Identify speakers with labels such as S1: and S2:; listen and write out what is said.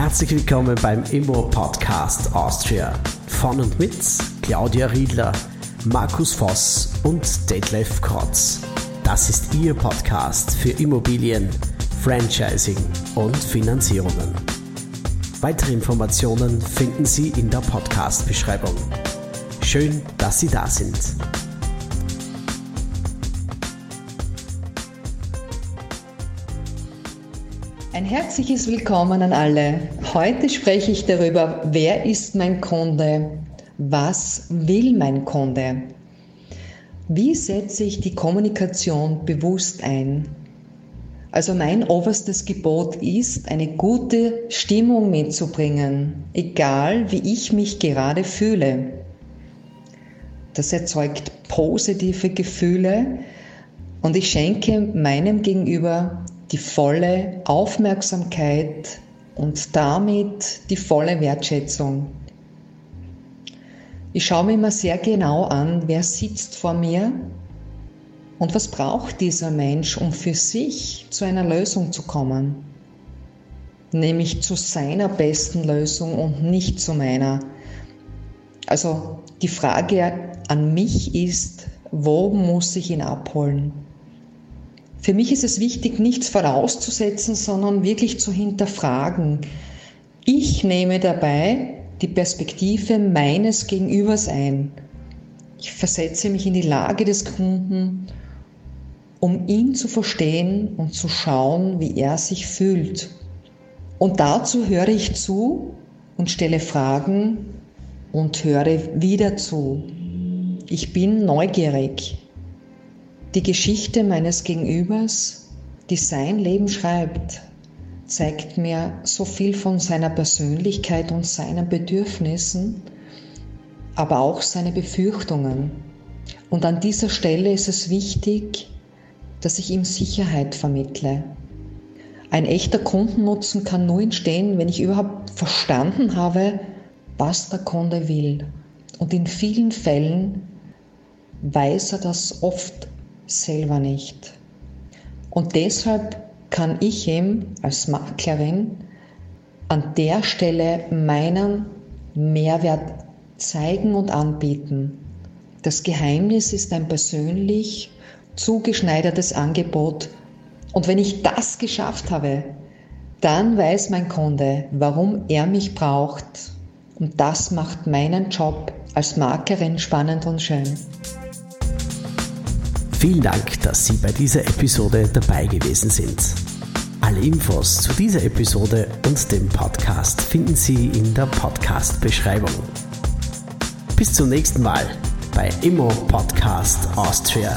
S1: Herzlich willkommen beim Immo Podcast Austria. Von und mit Claudia Riedler, Markus Voss und Detlef Krotz. Das ist Ihr Podcast für Immobilien, Franchising und Finanzierungen. Weitere Informationen finden Sie in der Podcast-Beschreibung. Schön, dass Sie da sind.
S2: Ein herzliches Willkommen an alle. Heute spreche ich darüber, wer ist mein Kunde? Was will mein Kunde? Wie setze ich die Kommunikation bewusst ein? Also mein oberstes Gebot ist, eine gute Stimmung mitzubringen, egal wie ich mich gerade fühle. Das erzeugt positive Gefühle und ich schenke meinem Gegenüber die volle Aufmerksamkeit und damit die volle Wertschätzung. Ich schaue mir immer sehr genau an, wer sitzt vor mir und was braucht dieser Mensch, um für sich zu einer Lösung zu kommen? Nämlich zu seiner besten Lösung und nicht zu meiner. Also die Frage an mich ist, wo muss ich ihn abholen? Für mich ist es wichtig, nichts vorauszusetzen, sondern wirklich zu hinterfragen. Ich nehme dabei die Perspektive meines Gegenübers ein. Ich versetze mich in die Lage des Kunden um ihn zu verstehen und zu schauen, wie er sich fühlt. Und dazu höre ich zu und stelle Fragen und höre wieder zu. Ich bin neugierig. Die Geschichte meines Gegenübers, die sein Leben schreibt, zeigt mir so viel von seiner Persönlichkeit und seinen Bedürfnissen, aber auch seine Befürchtungen. Und an dieser Stelle ist es wichtig, dass ich ihm Sicherheit vermittle. Ein echter Kundennutzen kann nur entstehen, wenn ich überhaupt verstanden habe, was der Kunde will. Und in vielen Fällen weiß er das oft selber nicht. Und deshalb kann ich ihm als Maklerin an der Stelle meinen Mehrwert zeigen und anbieten. Das Geheimnis ist ein persönlich zugeschneidertes Angebot. Und wenn ich das geschafft habe, dann weiß mein Kunde, warum er mich braucht. Und das macht meinen Job als Markerin spannend und schön.
S1: Vielen Dank, dass Sie bei dieser Episode dabei gewesen sind. Alle Infos zu dieser Episode und dem Podcast finden Sie in der Podcast-Beschreibung. Bis zum nächsten Mal bei Immo Podcast Austria.